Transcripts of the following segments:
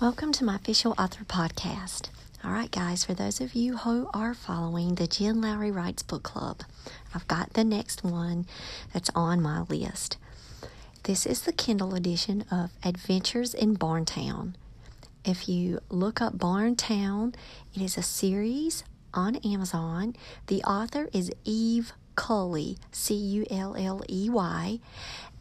Welcome to my official author podcast. All right, guys, for those of you who are following the Jen Lowry Writes Book Club, I've got the next one that's on my list. This is the Kindle edition of Adventures in Barntown. If you look up Barntown, it is a series on Amazon. The author is Eve Culley, C U L L E Y,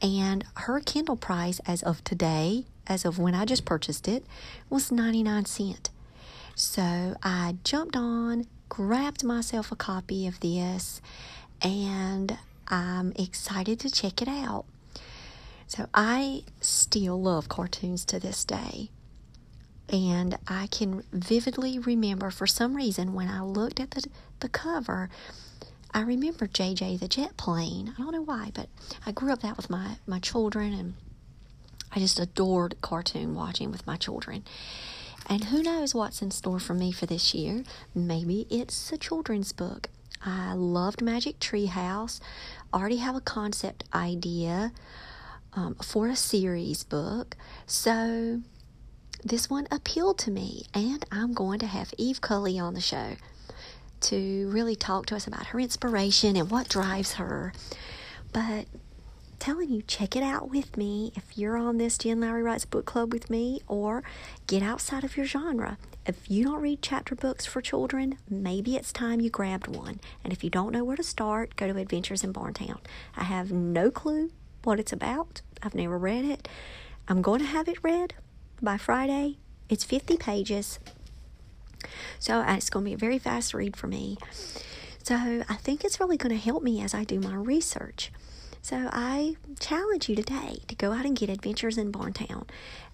and her Kindle price as of today as of when I just purchased it, was 99 cents. So I jumped on, grabbed myself a copy of this, and I'm excited to check it out. So I still love cartoons to this day. And I can vividly remember for some reason when I looked at the, the cover, I remember JJ the jet plane. I don't know why, but I grew up that with my, my children and I just adored cartoon watching with my children. And who knows what's in store for me for this year? Maybe it's a children's book. I loved Magic Tree House. Already have a concept idea um, for a series book. So this one appealed to me, and I'm going to have Eve Culley on the show to really talk to us about her inspiration and what drives her. But telling you, check it out with me if you're on this Jen Lowry Writes Book Club with me, or get outside of your genre. If you don't read chapter books for children, maybe it's time you grabbed one. And if you don't know where to start, go to Adventures in Barntown. I have no clue what it's about. I've never read it. I'm going to have it read by Friday. It's 50 pages. So uh, it's going to be a very fast read for me. So I think it's really going to help me as I do my research. So I challenge you today to go out and get Adventures in Barntown.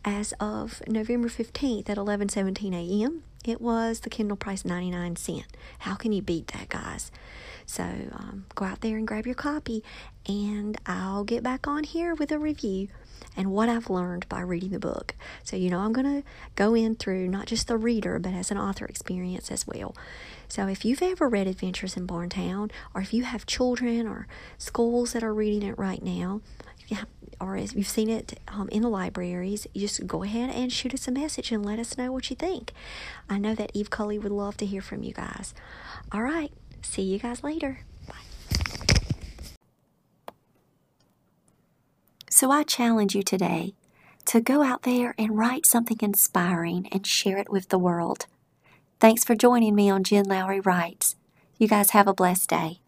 As of November 15th at 11:17 a.m., it was the Kindle price 99 cent. How can you beat that, guys? So um, go out there and grab your copy, and I'll get back on here with a review and what I've learned by reading the book. So, you know, I'm going to go in through not just the reader, but as an author experience as well. So, if you've ever read Adventures in Barntown, or if you have children or schools that are reading it right now, or if you've seen it um, in the libraries, you just go ahead and shoot us a message and let us know what you think. I know that Eve Culley would love to hear from you guys. All right, see you guys later. Bye. So I challenge you today to go out there and write something inspiring and share it with the world. Thanks for joining me on Jen Lowry Writes. You guys have a blessed day.